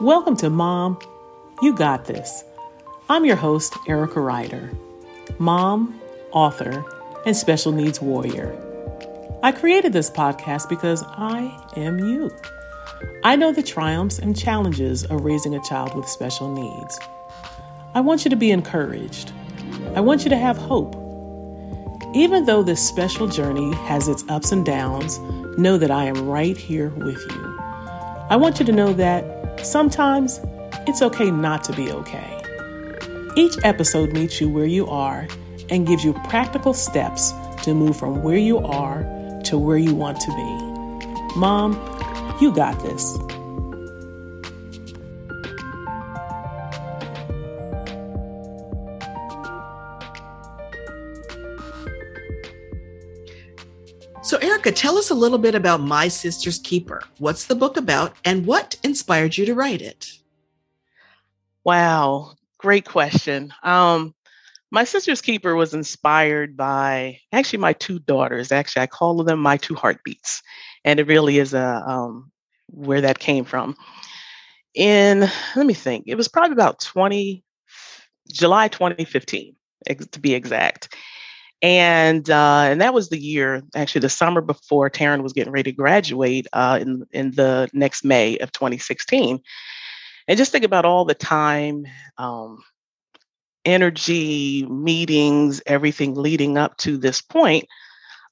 Welcome to Mom, You Got This. I'm your host, Erica Ryder, mom, author, and special needs warrior. I created this podcast because I am you. I know the triumphs and challenges of raising a child with special needs. I want you to be encouraged. I want you to have hope. Even though this special journey has its ups and downs, know that I am right here with you. I want you to know that sometimes it's okay not to be okay. Each episode meets you where you are and gives you practical steps to move from where you are to where you want to be. Mom, you got this. So, Erica, tell us a little bit about My Sister's Keeper. What's the book about and what inspired you to write it? Wow, great question. Um, my Sister's Keeper was inspired by actually my two daughters. Actually, I call them my two heartbeats. And it really is a um, where that came from. In, let me think, it was probably about 20, July 2015, to be exact and uh, and that was the year, actually, the summer before Taryn was getting ready to graduate uh, in in the next May of 2016. And just think about all the time, um, energy, meetings, everything leading up to this point.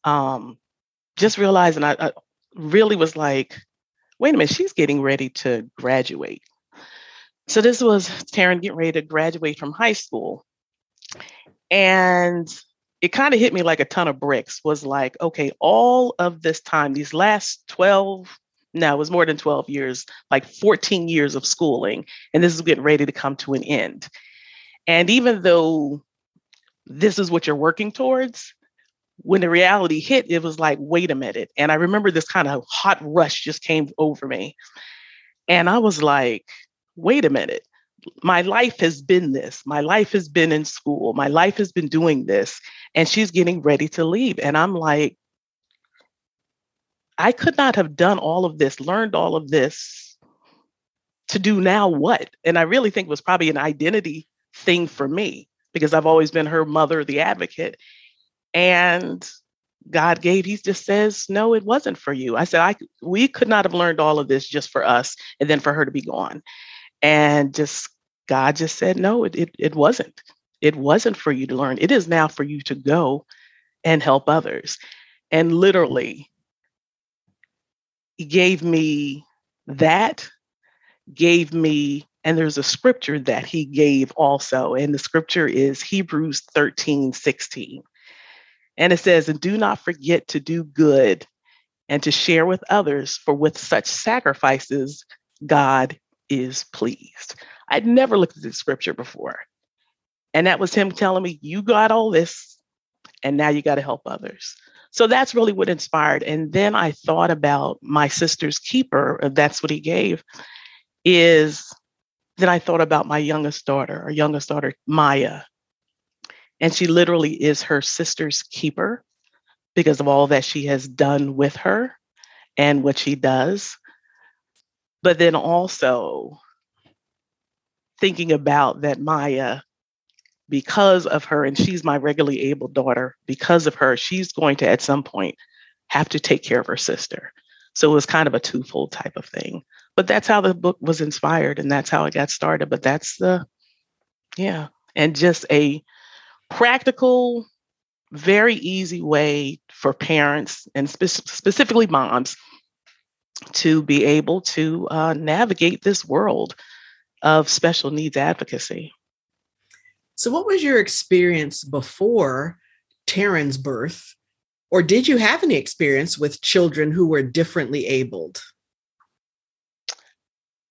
Um, just realizing I, I really was like, wait a minute, she's getting ready to graduate. So this was Taryn getting ready to graduate from high school. And it kind of hit me like a ton of bricks was like okay all of this time these last 12 no it was more than 12 years like 14 years of schooling and this is getting ready to come to an end. And even though this is what you're working towards when the reality hit it was like wait a minute and i remember this kind of hot rush just came over me and i was like wait a minute my life has been this. My life has been in school. My life has been doing this. And she's getting ready to leave. And I'm like, I could not have done all of this, learned all of this to do now what? And I really think it was probably an identity thing for me because I've always been her mother, the advocate. And God gave, he just says, no, it wasn't for you. I said, I we could not have learned all of this just for us and then for her to be gone. And just God just said, no, it, it, it wasn't. It wasn't for you to learn. It is now for you to go and help others. And literally, He gave me that, gave me, and there's a scripture that He gave also. And the scripture is Hebrews 13 16. And it says, And do not forget to do good and to share with others, for with such sacrifices, God is pleased. I'd never looked at the scripture before. And that was him telling me, you got all this, and now you got to help others. So that's really what inspired. And then I thought about my sister's keeper, that's what he gave, is then I thought about my youngest daughter, our youngest daughter, Maya. And she literally is her sister's keeper because of all that she has done with her and what she does. But then also thinking about that Maya, because of her, and she's my regularly able daughter, because of her, she's going to at some point have to take care of her sister. So it was kind of a twofold type of thing. But that's how the book was inspired and that's how it got started. But that's the, yeah, and just a practical, very easy way for parents and spe- specifically moms to be able to uh, navigate this world of special needs advocacy. So, what was your experience before Taryn's birth? Or did you have any experience with children who were differently abled?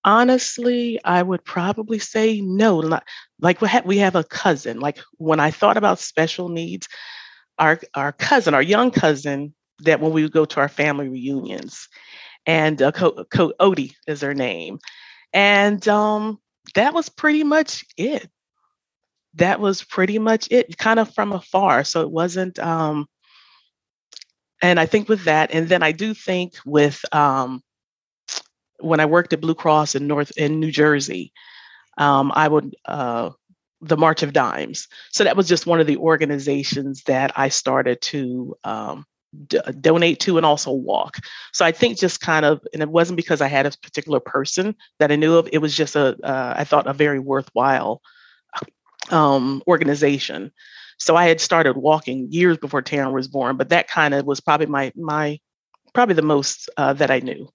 Honestly, I would probably say no. Like we have, we have a cousin. Like when I thought about special needs, our our cousin, our young cousin, that when we would go to our family reunions, and uh, Co- Co- Odie is her name, and um, that was pretty much it. That was pretty much it, kind of from afar. So it wasn't, um, and I think with that, and then I do think with um, when I worked at Blue Cross in North in New Jersey, um, I would uh, the March of Dimes. So that was just one of the organizations that I started to um, d- donate to and also walk. So I think just kind of, and it wasn't because I had a particular person that I knew of. It was just a uh, I thought a very worthwhile um, organization. So I had started walking years before Taryn was born, but that kind of was probably my my probably the most uh, that I knew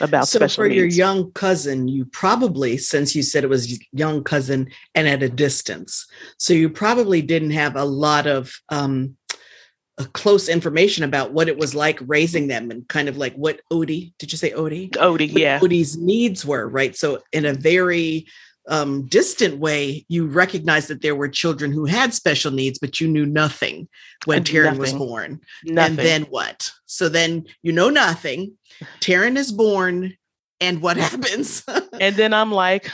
about so special for needs. your young cousin you probably since you said it was young cousin and at a distance so you probably didn't have a lot of um close information about what it was like raising them and kind of like what odie did you say odie Odie, what yeah, odie's needs were right so in a very um, distant way you recognized that there were children who had special needs but you knew nothing when Taryn was born nothing. and then what? So then you know nothing. Taryn is born, and what happens? and then I'm like,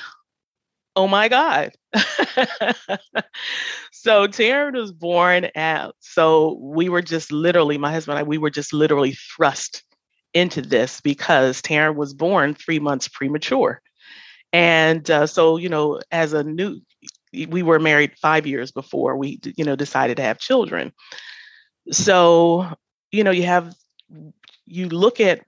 oh my God. so Taryn was born at, so we were just literally, my husband and I, we were just literally thrust into this because Taryn was born three months premature. And uh, so, you know, as a new, we were married five years before we, you know, decided to have children. So, you know, you have you look at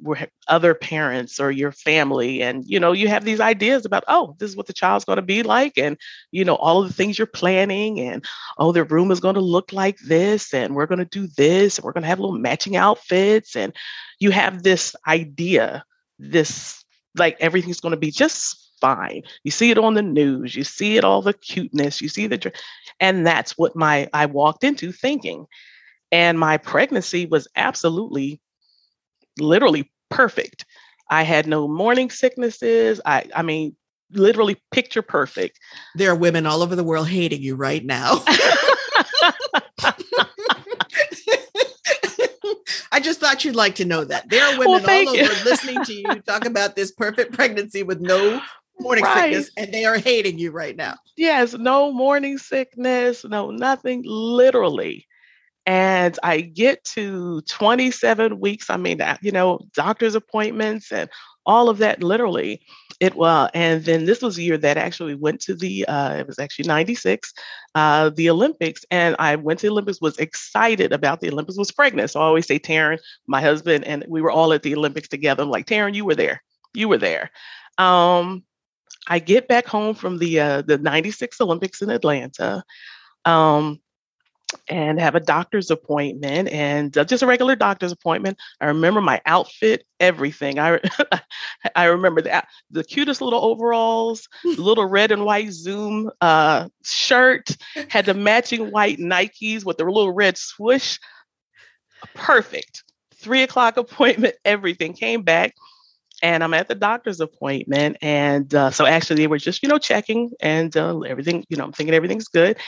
other parents or your family and you know you have these ideas about oh this is what the child's going to be like and you know all of the things you're planning and oh their room is going to look like this and we're going to do this and we're going to have little matching outfits and you have this idea this like everything's going to be just fine. You see it on the news you see it all the cuteness you see the and that's what my i walked into thinking. And my pregnancy was absolutely literally perfect. I had no morning sicknesses. I I mean literally picture perfect. there are women all over the world hating you right now. I just thought you'd like to know that there are women all over you. listening to you talk about this perfect pregnancy with no morning Right. sickness, and they are hating you right now. yes, no morning sickness, no nothing literally. And I get to 27 weeks. I mean, you know, doctor's appointments and all of that literally. It well, and then this was a year that actually went to the uh it was actually 96, uh, the Olympics. And I went to the Olympics, was excited about the Olympics, was pregnant. So I always say Taryn, my husband, and we were all at the Olympics together. I'm like, Taryn, you were there. You were there. Um, I get back home from the uh, the 96 Olympics in Atlanta. Um, and have a doctor's appointment and uh, just a regular doctor's appointment. I remember my outfit, everything. I I remember that the cutest little overalls, little red and white Zoom uh, shirt, had the matching white Nikes with the little red swoosh. Perfect. Three o'clock appointment, everything came back. And I'm at the doctor's appointment. And uh, so actually, they were just, you know, checking and uh, everything, you know, I'm thinking everything's good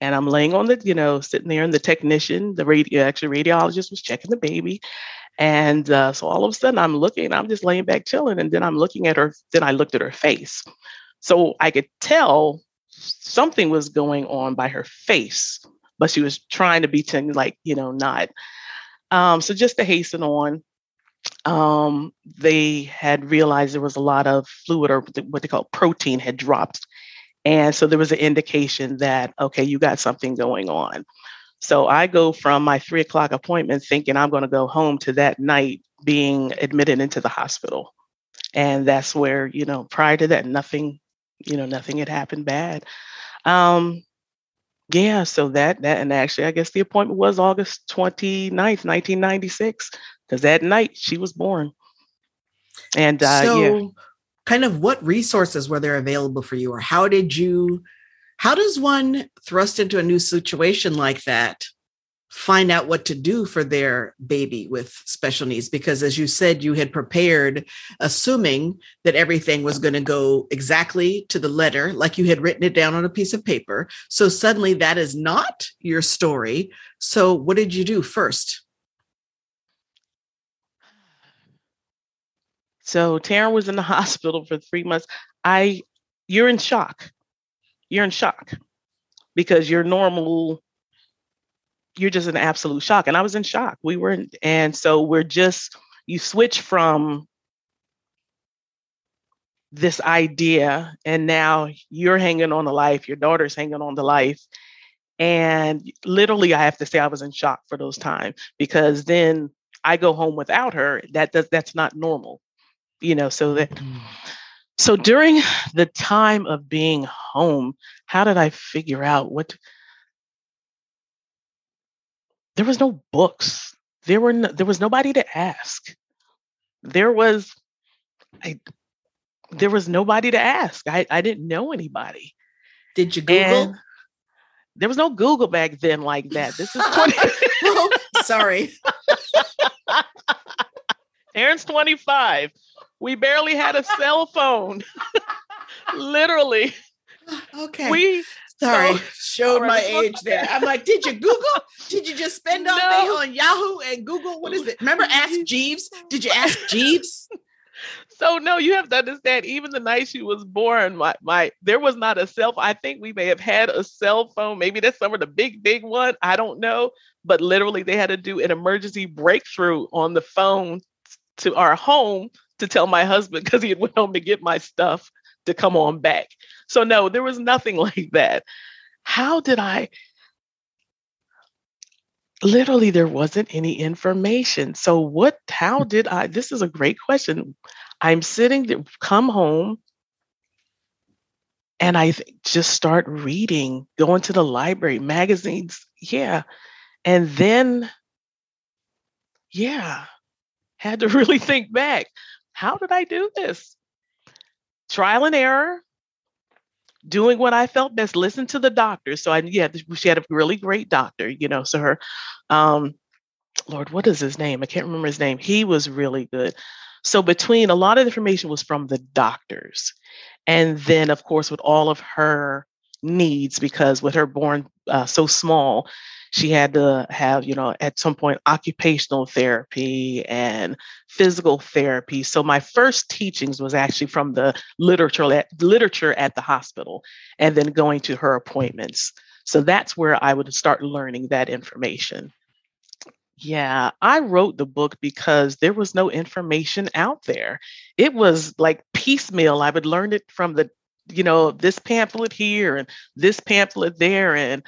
and I'm laying on the, you know, sitting there, and the technician, the radio, actually radiologist, was checking the baby, and uh, so all of a sudden I'm looking, I'm just laying back chilling, and then I'm looking at her. Then I looked at her face, so I could tell something was going on by her face, but she was trying to be t- like, you know, not. Um, so just to hasten on, um, they had realized there was a lot of fluid or what they call protein had dropped and so there was an indication that, okay, you got something going on. So I go from my three o'clock appointment thinking I'm going to go home to that night being admitted into the hospital. And that's where, you know, prior to that, nothing, you know, nothing had happened bad. Um, yeah, so that, that, and actually, I guess the appointment was August 29th, 1996, because that night she was born. And uh, so, yeah. Kind of what resources were there available for you, or how did you? How does one thrust into a new situation like that find out what to do for their baby with special needs? Because, as you said, you had prepared, assuming that everything was going to go exactly to the letter, like you had written it down on a piece of paper. So, suddenly that is not your story. So, what did you do first? So Taryn was in the hospital for three months. I, you're in shock. You're in shock because your normal, you're just in absolute shock. And I was in shock. We were, in, and so we're just, you switch from this idea and now you're hanging on the life your daughter's hanging on the life and literally i have to say i was in shock for those times because then i go home without her that does that's not normal you know so that mm. so during the time of being home how did i figure out what there was no books there were no, there was nobody to ask there was i there was nobody to ask. I, I didn't know anybody. Did you Google? And there was no Google back then like that. This is 20. oh, sorry. Taryn's 25. We barely had a cell phone. Literally. Okay. We sorry so, showed right, my age there. I'm like, did you Google? Did you just spend all no. day on Yahoo and Google? What is it? Remember Ask Jeeves? Did you ask Jeeves? so no, you have to understand. Even the night she was born, my my there was not a cell. I think we may have had a cell phone. Maybe that's some of the big big one. I don't know. But literally, they had to do an emergency breakthrough on the phone to our home to tell my husband because he had went home to get my stuff to come on back. So no, there was nothing like that. How did I? literally there wasn't any information so what how mm. did i this is a great question i'm sitting to come home and i just start reading going to the library magazines yeah and then yeah had to really think back how did i do this trial and error doing what I felt best, listen to the doctor. So I, yeah, she had a really great doctor, you know, so her, um, Lord, what is his name? I can't remember his name. He was really good. So between a lot of information was from the doctors. And then of course, with all of her needs, because with her born uh, so small, she had to have, you know, at some point occupational therapy and physical therapy. So my first teachings was actually from the literature at, literature at the hospital and then going to her appointments. So that's where I would start learning that information. Yeah, I wrote the book because there was no information out there. It was like piecemeal. I would learn it from the, you know, this pamphlet here and this pamphlet there. And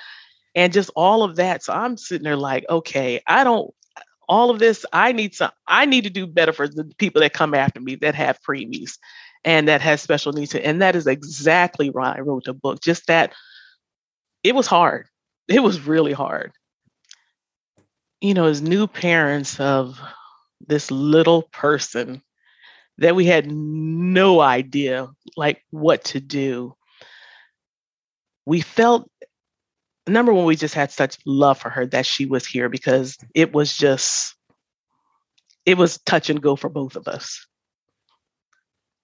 and just all of that. So I'm sitting there like, okay, I don't all of this, I need some, I need to do better for the people that come after me that have preemies and that has special needs. And that is exactly why I wrote the book. Just that it was hard. It was really hard. You know, as new parents of this little person that we had no idea like what to do. We felt number one, we just had such love for her that she was here because it was just, it was touch and go for both of us.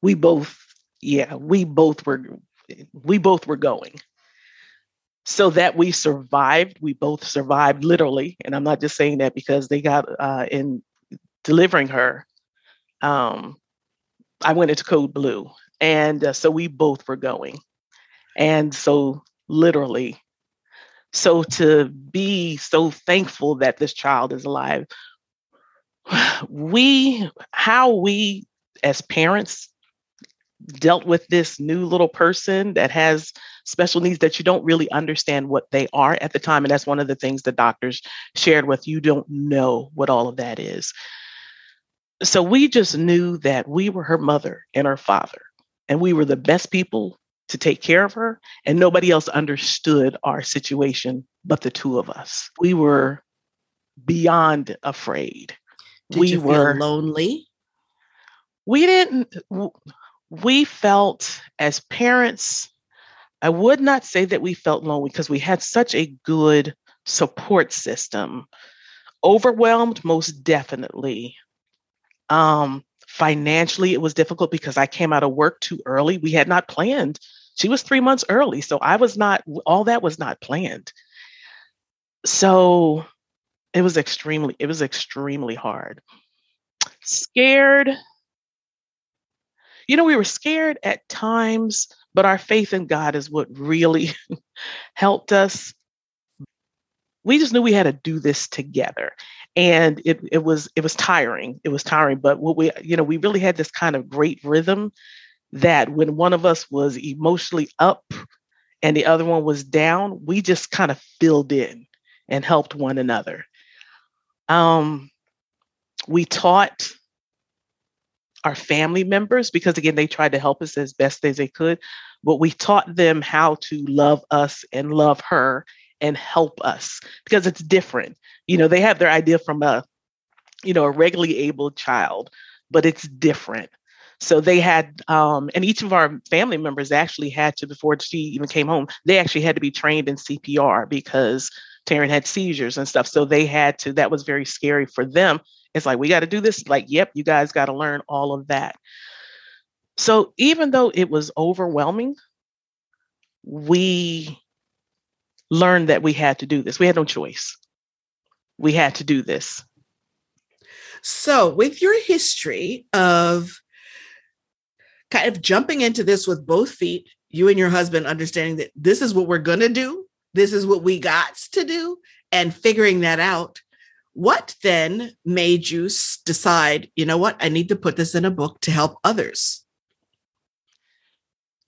We both, yeah, we both were, we both were going. So that we survived, we both survived literally. And I'm not just saying that because they got uh, in delivering her. Um, I went into code blue. And uh, so we both were going. And so literally so to be so thankful that this child is alive, we, how we as parents dealt with this new little person that has special needs that you don't really understand what they are at the time. And that's one of the things the doctors shared with you don't know what all of that is. So we just knew that we were her mother and her father, and we were the best people to take care of her, and nobody else understood our situation but the two of us. We were beyond afraid. Did we were lonely. We didn't. We felt as parents. I would not say that we felt lonely because we had such a good support system. Overwhelmed, most definitely. Um, Financially, it was difficult because I came out of work too early. We had not planned. She was three months early. So I was not, all that was not planned. So it was extremely, it was extremely hard. Scared. You know, we were scared at times, but our faith in God is what really helped us. We just knew we had to do this together and it it was it was tiring. It was tiring, but what we you know we really had this kind of great rhythm that when one of us was emotionally up and the other one was down, we just kind of filled in and helped one another. Um, we taught our family members because again they tried to help us as best as they could but we taught them how to love us and love her and help us because it's different you know they have their idea from a you know a regularly able child but it's different so they had um, and each of our family members actually had to before she even came home they actually had to be trained in cpr because taryn had seizures and stuff so they had to that was very scary for them it's like, we got to do this. Like, yep, you guys got to learn all of that. So even though it was overwhelming, we learned that we had to do this. We had no choice. We had to do this. So, with your history of kind of jumping into this with both feet, you and your husband understanding that this is what we're going to do, this is what we got to do, and figuring that out, what then made you decide, you know what, I need to put this in a book to help others?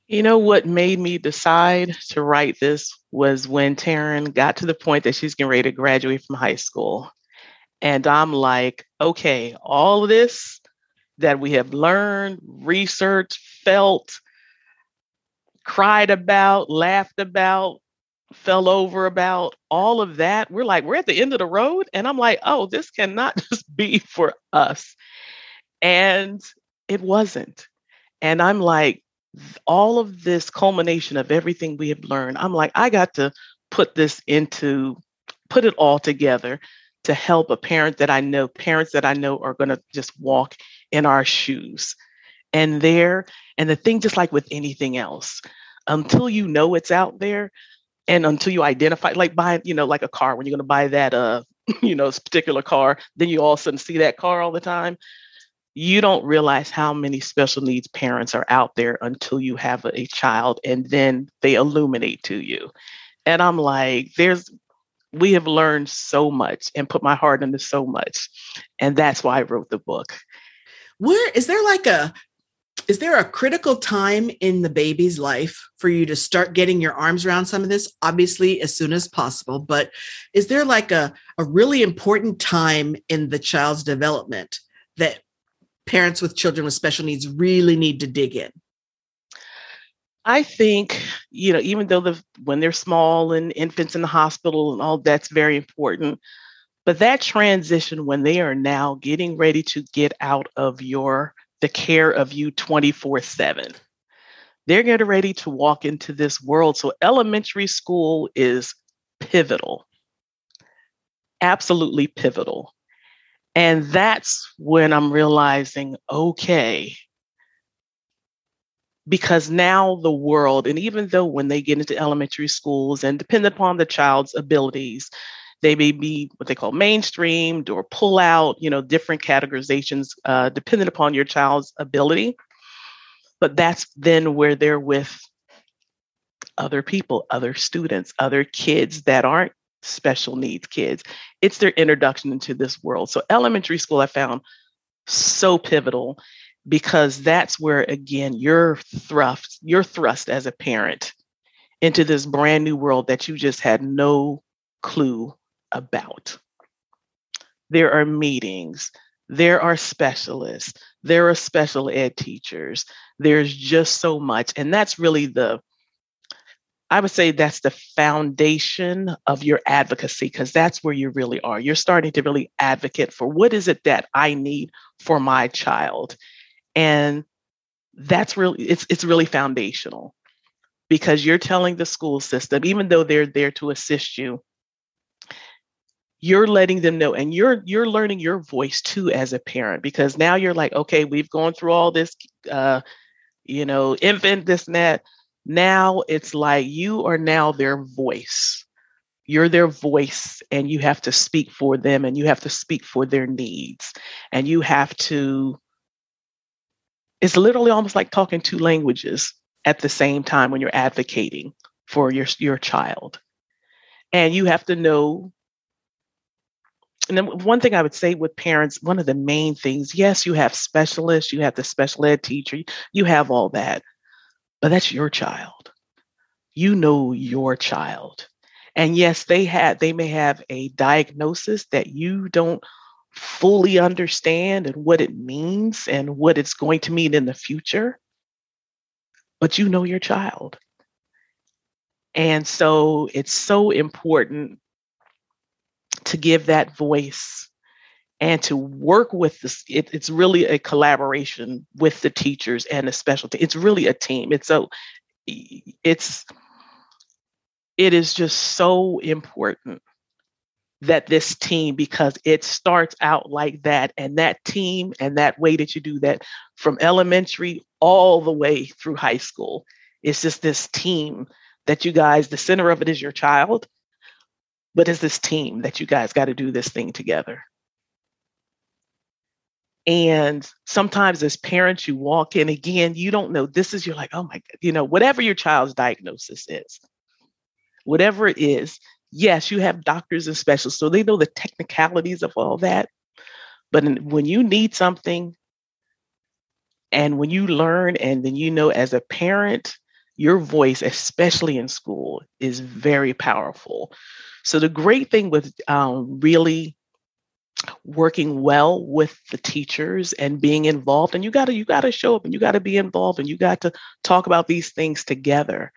You know what made me decide to write this was when Taryn got to the point that she's getting ready to graduate from high school. And I'm like, okay, all of this that we have learned, researched, felt, cried about, laughed about, fell over about all of that. We're like, we're at the end of the road. And I'm like, oh, this cannot just be for us. And it wasn't. And I'm like, all of this culmination of everything we have learned, I'm like, I got to put this into, put it all together to help a parent that I know, parents that I know are going to just walk in our shoes. And there, and the thing, just like with anything else, until you know it's out there, and until you identify like buy you know like a car when you're going to buy that uh you know particular car then you all of a sudden see that car all the time you don't realize how many special needs parents are out there until you have a, a child and then they illuminate to you. And i'm like there's we have learned so much and put my heart into so much. And that's why i wrote the book. Where is there like a is there a critical time in the baby's life for you to start getting your arms around some of this? Obviously as soon as possible but is there like a, a really important time in the child's development that parents with children with special needs really need to dig in I think, you know, even though the when they're small and infants in the hospital and all that's very important, but that transition when they are now getting ready to get out of your the care of you 24 7. They're getting ready to walk into this world. So, elementary school is pivotal, absolutely pivotal. And that's when I'm realizing okay, because now the world, and even though when they get into elementary schools and depending upon the child's abilities, they may be what they call mainstreamed or pull out, you know, different categorizations uh, depending upon your child's ability. But that's then where they're with other people, other students, other kids that aren't special needs kids. It's their introduction into this world. So elementary school I found so pivotal because that's where again you're thrust you're thrust as a parent into this brand new world that you just had no clue about. There are meetings, there are specialists, there are special ed teachers. There's just so much. And that's really the, I would say that's the foundation of your advocacy because that's where you really are. You're starting to really advocate for what is it that I need for my child. And that's really it's it's really foundational because you're telling the school system even though they're there to assist you you're letting them know and you're you're learning your voice too as a parent because now you're like okay we've gone through all this uh you know infant this and that now it's like you are now their voice. You're their voice and you have to speak for them and you have to speak for their needs and you have to it's literally almost like talking two languages at the same time when you're advocating for your your child. And you have to know and then one thing I would say with parents, one of the main things, yes, you have specialists, you have the special ed teacher, you have all that, but that's your child. You know your child. And yes, they had they may have a diagnosis that you don't fully understand and what it means and what it's going to mean in the future. But you know your child. And so it's so important to give that voice and to work with this it, it's really a collaboration with the teachers and the specialty it's really a team it's so it's it is just so important that this team because it starts out like that and that team and that way that you do that from elementary all the way through high school it's just this team that you guys the center of it is your child but it's this team that you guys got to do this thing together. And sometimes as parents, you walk in again, you don't know. This is, you're like, oh my God, you know, whatever your child's diagnosis is, whatever it is, yes, you have doctors and specialists, so they know the technicalities of all that. But when you need something, and when you learn, and then you know as a parent, your voice, especially in school, is very powerful. So the great thing with um, really working well with the teachers and being involved and you got to you got to show up and you got to be involved and you got to talk about these things together.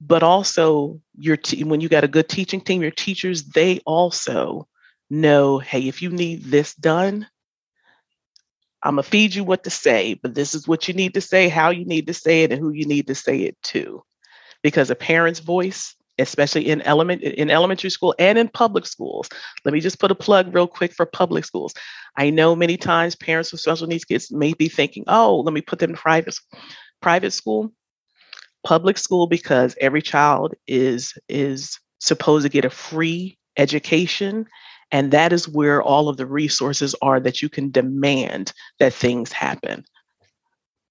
But also your te- when you got a good teaching team your teachers they also know hey if you need this done i'm going to feed you what to say but this is what you need to say how you need to say it and who you need to say it to. Because a parent's voice especially in element in elementary school and in public schools. Let me just put a plug real quick for public schools. I know many times parents with special needs kids may be thinking, "Oh, let me put them in private private school." Public school because every child is is supposed to get a free education and that is where all of the resources are that you can demand that things happen.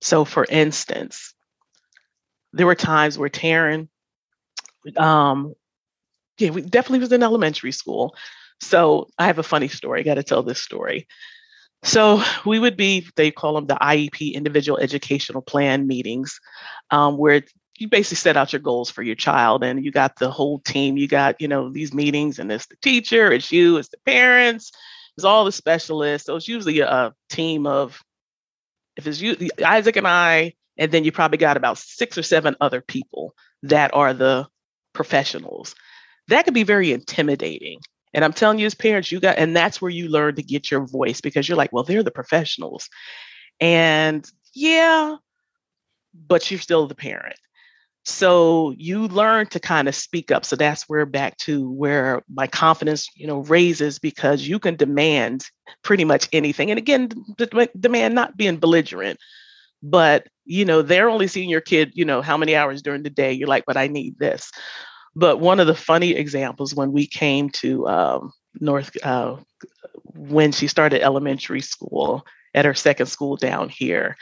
So for instance, there were times where Taryn um, yeah, we definitely was in elementary school. So I have a funny story. Got to tell this story. So we would be, they call them the IEP individual educational plan meetings, um, where you basically set out your goals for your child and you got the whole team. You got, you know, these meetings and it's the teacher, it's you, it's the parents, it's all the specialists. So it's usually a team of, if it's you, Isaac and I, and then you probably got about six or seven other people that are the professionals. That could be very intimidating. And I'm telling you, as parents, you got, and that's where you learn to get your voice because you're like, well, they're the professionals. And yeah, but you're still the parent. So you learn to kind of speak up. So that's where back to where my confidence, you know, raises because you can demand pretty much anything. And again, demand not being belligerent, but you know, they're only seeing your kid, you know, how many hours during the day. You're like, but I need this. But one of the funny examples when we came to um, North, uh, when she started elementary school at her second school down here,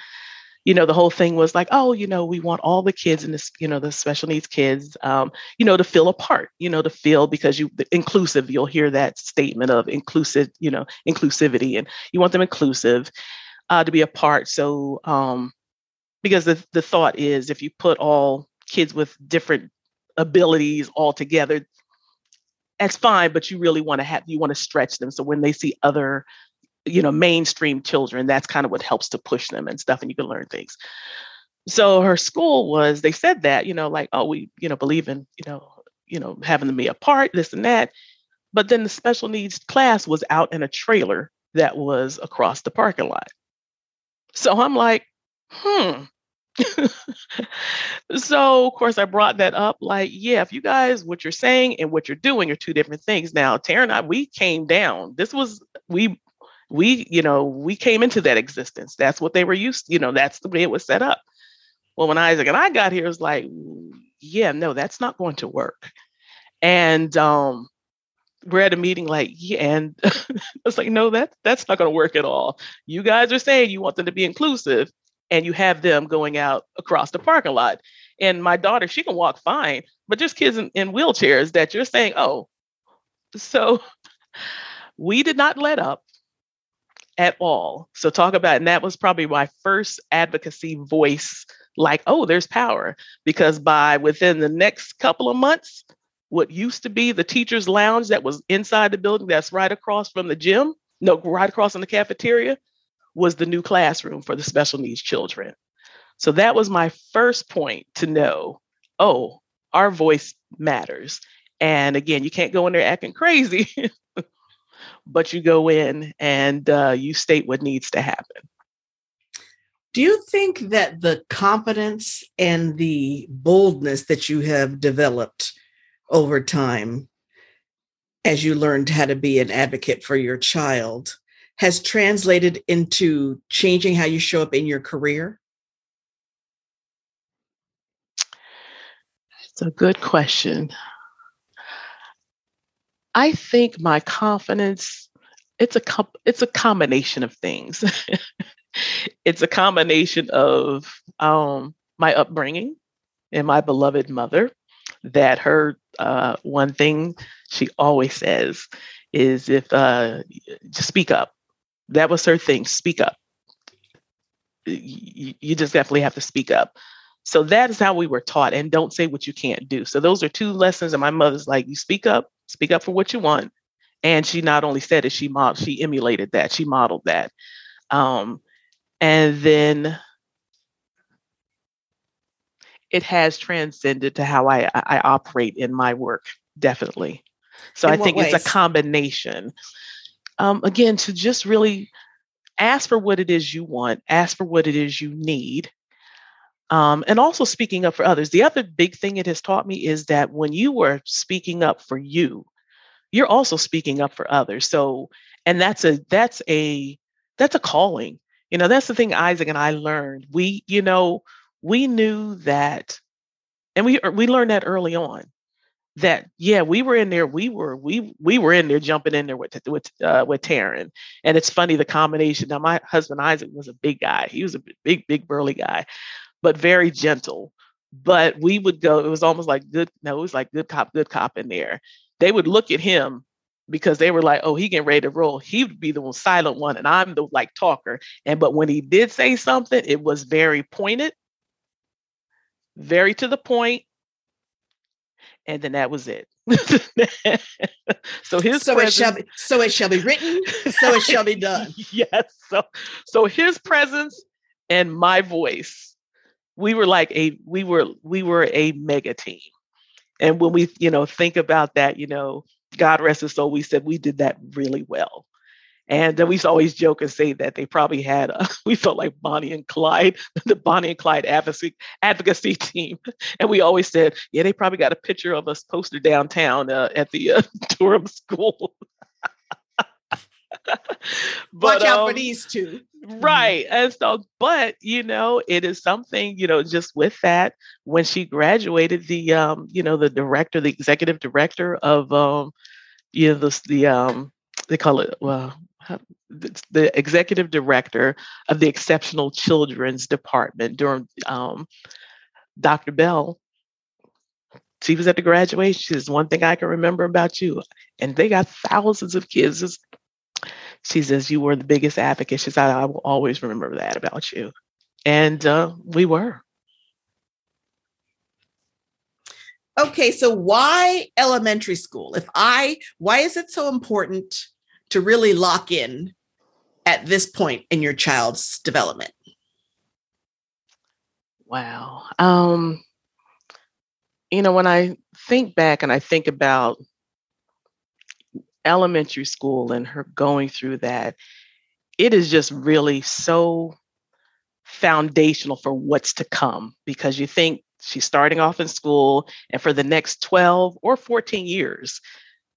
you know, the whole thing was like, oh, you know, we want all the kids in this, you know, the special needs kids, um, you know, to feel a part, you know, to feel because you inclusive, you'll hear that statement of inclusive, you know, inclusivity, and you want them inclusive uh, to be a part. So, um, because the the thought is if you put all kids with different abilities all together that's fine but you really want to have you want to stretch them. So when they see other you know mainstream children that's kind of what helps to push them and stuff and you can learn things. So her school was they said that you know like oh we you know believe in you know you know having them be apart this and that. But then the special needs class was out in a trailer that was across the parking lot. So i'm like hmm so of course I brought that up. Like, yeah, if you guys what you're saying and what you're doing are two different things. Now, Tara and I, we came down. This was we we, you know, we came into that existence. That's what they were used, you know, that's the way it was set up. Well, when Isaac and I got here, it was like, yeah, no, that's not going to work. And um we're at a meeting like yeah and it's like no that that's not going to work at all you guys are saying you want them to be inclusive and you have them going out across the parking lot. And my daughter, she can walk fine, but just kids in, in wheelchairs that you're saying, oh, so we did not let up at all. So talk about, and that was probably my first advocacy voice. Like, oh, there's power because by within the next couple of months, what used to be the teacher's lounge that was inside the building that's right across from the gym, no, right across in the cafeteria, was the new classroom for the special needs children. So that was my first point to know oh, our voice matters. And again, you can't go in there acting crazy, but you go in and uh, you state what needs to happen. Do you think that the competence and the boldness that you have developed over time as you learned how to be an advocate for your child has translated into changing how you show up in your career? It's a good question. I think my confidence it's a it's a combination of things. it's a combination of um, my upbringing and my beloved mother. That her uh, one thing she always says is if uh, just speak up. That was her thing. Speak up. You, just definitely have to speak up. So that is how we were taught. And don't say what you can't do. So those are two lessons. And my mother's like, you speak up, speak up for what you want. And she not only said it, she modeled, she emulated that, she modeled that. Um, and then it has transcended to how I, I operate in my work, definitely. So in I think ways? it's a combination. Um, again, to just really ask for what it is you want, ask for what it is you need, um, and also speaking up for others. The other big thing it has taught me is that when you are speaking up for you, you're also speaking up for others. So, and that's a that's a that's a calling. You know, that's the thing Isaac and I learned. We, you know, we knew that, and we we learned that early on. That yeah, we were in there. We were we we were in there jumping in there with with uh, with Taryn, and it's funny the combination. Now my husband Isaac was a big guy. He was a big big burly guy, but very gentle. But we would go, it was almost like good, no, it was like good cop, good cop in there. They would look at him because they were like, oh, he getting ready to roll. He would be the one silent one, and I'm the like talker. And but when he did say something, it was very pointed, very to the point, and then that was it. so his so presence, it shall be so it shall be written, so it shall be done. yes. So so his presence and my voice we were like a we were we were a mega team and when we you know think about that you know god rest his soul we said we did that really well and we used to always joke and say that they probably had a, we felt like bonnie and clyde the bonnie and clyde advocacy advocacy team and we always said yeah they probably got a picture of us posted downtown uh, at the uh, durham school but, Watch out um, for these two. Mm-hmm. Right. And so, but you know, it is something, you know, just with that, when she graduated, the um, you know, the director, the executive director of um, you know, the the um they call it well the executive director of the exceptional children's department during um, dr bell she was at the graduation. She says, one thing I can remember about you. And they got thousands of kids. She says, You were the biggest advocate. She said, I will always remember that about you. And uh, we were. Okay, so why elementary school? If I, why is it so important to really lock in at this point in your child's development? Wow. Um, you know, when I think back and I think about elementary school and her going through that, it is just really so foundational for what's to come because you think she's starting off in school and for the next 12 or 14 years,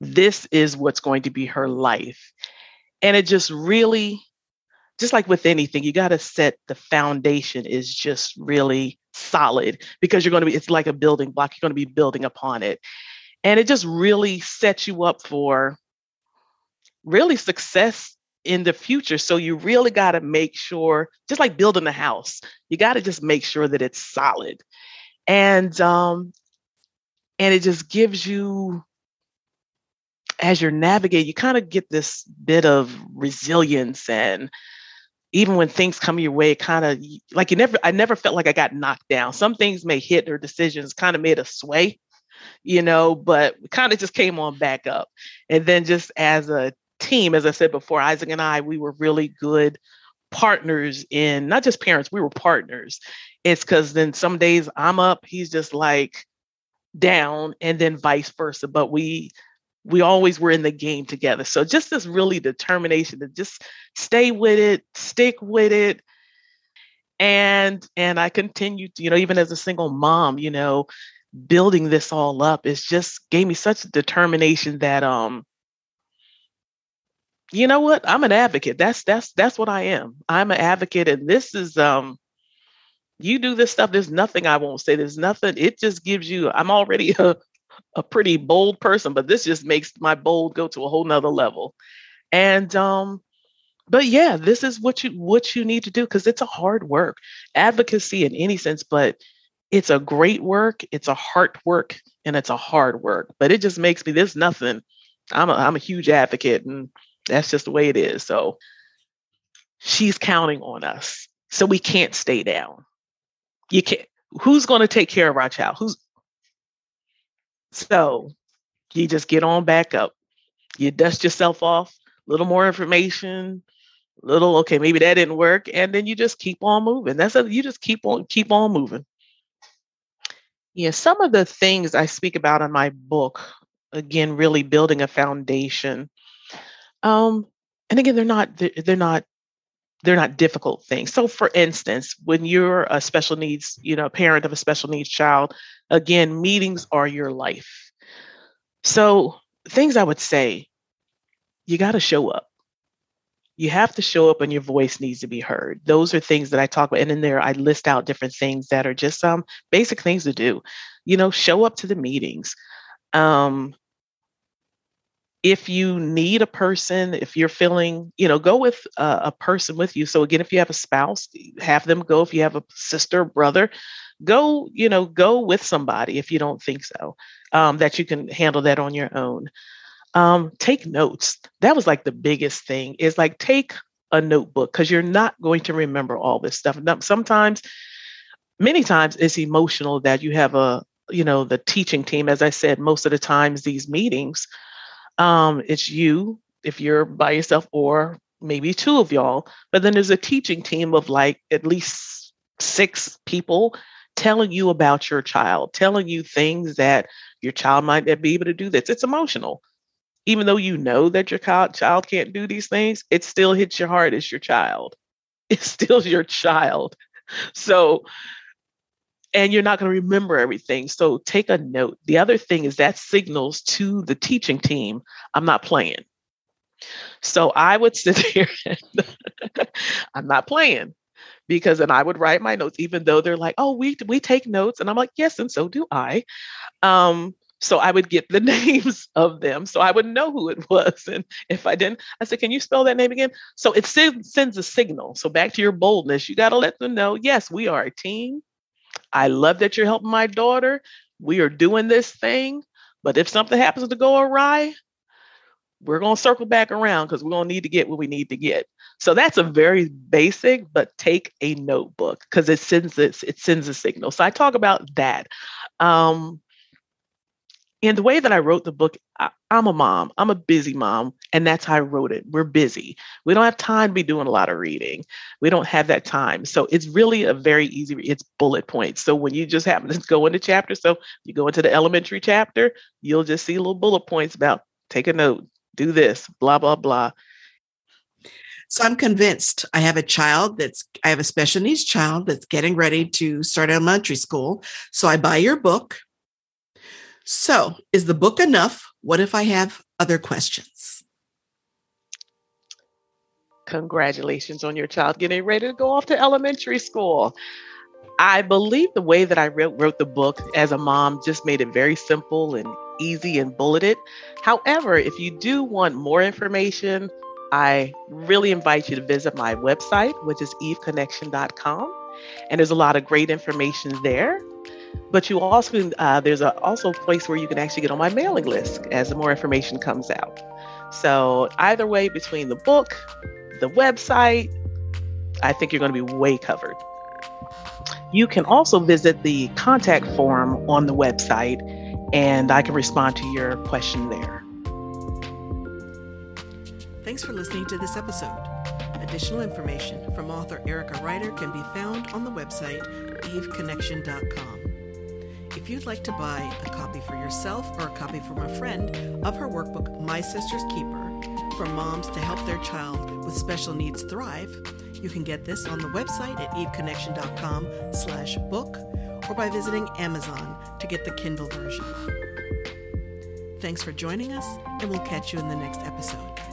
this is what's going to be her life. And it just really, just like with anything, you got to set the foundation is just really solid because you're going to be, it's like a building block. You're going to be building upon it. And it just really sets you up for really success in the future. So you really got to make sure, just like building a house, you got to just make sure that it's solid. And um, and it just gives you as you're navigating, you kind of get this bit of resilience and even when things come your way, kind of like you never, I never felt like I got knocked down. Some things may hit or decisions kind of made us sway, you know, but kind of just came on back up. And then just as a team, as I said before, Isaac and I, we were really good partners in not just parents, we were partners. It's because then some days I'm up, he's just like down, and then vice versa. But we we always were in the game together. So just this really determination to just stay with it, stick with it. And and I continued, you know, even as a single mom, you know, building this all up is just gave me such determination that um you know what i'm an advocate that's that's that's what i am i'm an advocate and this is um you do this stuff there's nothing i won't say there's nothing it just gives you i'm already a, a pretty bold person, but this just makes my bold go to a whole nother level. And um, but yeah, this is what you what you need to do because it's a hard work. Advocacy in any sense, but it's a great work, it's a hard work, and it's a hard work. But it just makes me this nothing. I'm a I'm a huge advocate, and that's just the way it is. So she's counting on us. So we can't stay down. You can't who's going to take care of our child? Who's so you just get on back up. You dust yourself off, a little more information, a little, okay, maybe that didn't work. And then you just keep on moving. That's a, you just keep on, keep on moving. Yeah, some of the things I speak about in my book, again, really building a foundation. Um, and again, they're not, they're not they're not difficult things. So for instance, when you're a special needs, you know, parent of a special needs child, again, meetings are your life. So things I would say, you got to show up. You have to show up and your voice needs to be heard. Those are things that I talk about. And in there, I list out different things that are just um basic things to do. You know, show up to the meetings. Um, if you need a person, if you're feeling, you know, go with a, a, person with you. So again, if you have a spouse, have them go. If you have a sister, brother, go, you know, go with somebody if you don't think so, um, that you can handle that on your own. Um, take notes. That was like the biggest thing is like take a notebook because you're not going to remember all this stuff. Sometimes, many times it's emotional that you have a, you know, the teaching team, as I said, most of the times these meetings, um, it's you if you're by yourself or maybe two of y'all but then there's a teaching team of like at least six people telling you about your child telling you things that your child might not be able to do this. It's emotional. Even though you know that your child can't do these things it still hits your heart as your child. It's still your child. So and you're not going to remember everything. So take a note. The other thing is that signals to the teaching team, I'm not playing. So I would sit here and I'm not playing because then I would write my notes, even though they're like, oh, we we take notes. And I'm like, yes, and so do I. Um, so I would get the names of them. So I would know who it was. And if I didn't, I said, Can you spell that name again? So it sends a signal. So back to your boldness, you got to let them know, yes, we are a team. I love that you're helping my daughter. We are doing this thing. But if something happens to go awry, we're going to circle back around because we're going to need to get what we need to get. So that's a very basic, but take a notebook because it sends it, it sends a signal. So I talk about that. Um, and the way that I wrote the book, I, am a mom. I'm a busy mom, and that's how I wrote it. We're busy. We don't have time to be doing a lot of reading. We don't have that time. So it's really a very easy. It's bullet points. So when you just happen to go into chapter, so you go into the elementary chapter, you'll just see little bullet points about take a note, do this, blah blah blah. So I'm convinced I have a child that's I have a special needs child that's getting ready to start elementary school. So I buy your book so, is the book enough? What if I have other questions? Congratulations on your child getting ready to go off to elementary school. I believe the way that I wrote, wrote the book as a mom just made it very simple and easy and bulleted. However, if you do want more information, I really invite you to visit my website, which is eveconnection.com. And there's a lot of great information there. But you also uh, there's a, also a place where you can actually get on my mailing list as more information comes out. So either way, between the book, the website, I think you're going to be way covered. You can also visit the contact form on the website, and I can respond to your question there. Thanks for listening to this episode. Additional information from author Erica Ryder can be found on the website eveconnection.com. If you'd like to buy a copy for yourself or a copy from a friend of her workbook, My Sister's Keeper, for moms to help their child with special needs thrive, you can get this on the website at eveconnection.com slash book or by visiting Amazon to get the Kindle version. Thanks for joining us, and we'll catch you in the next episode.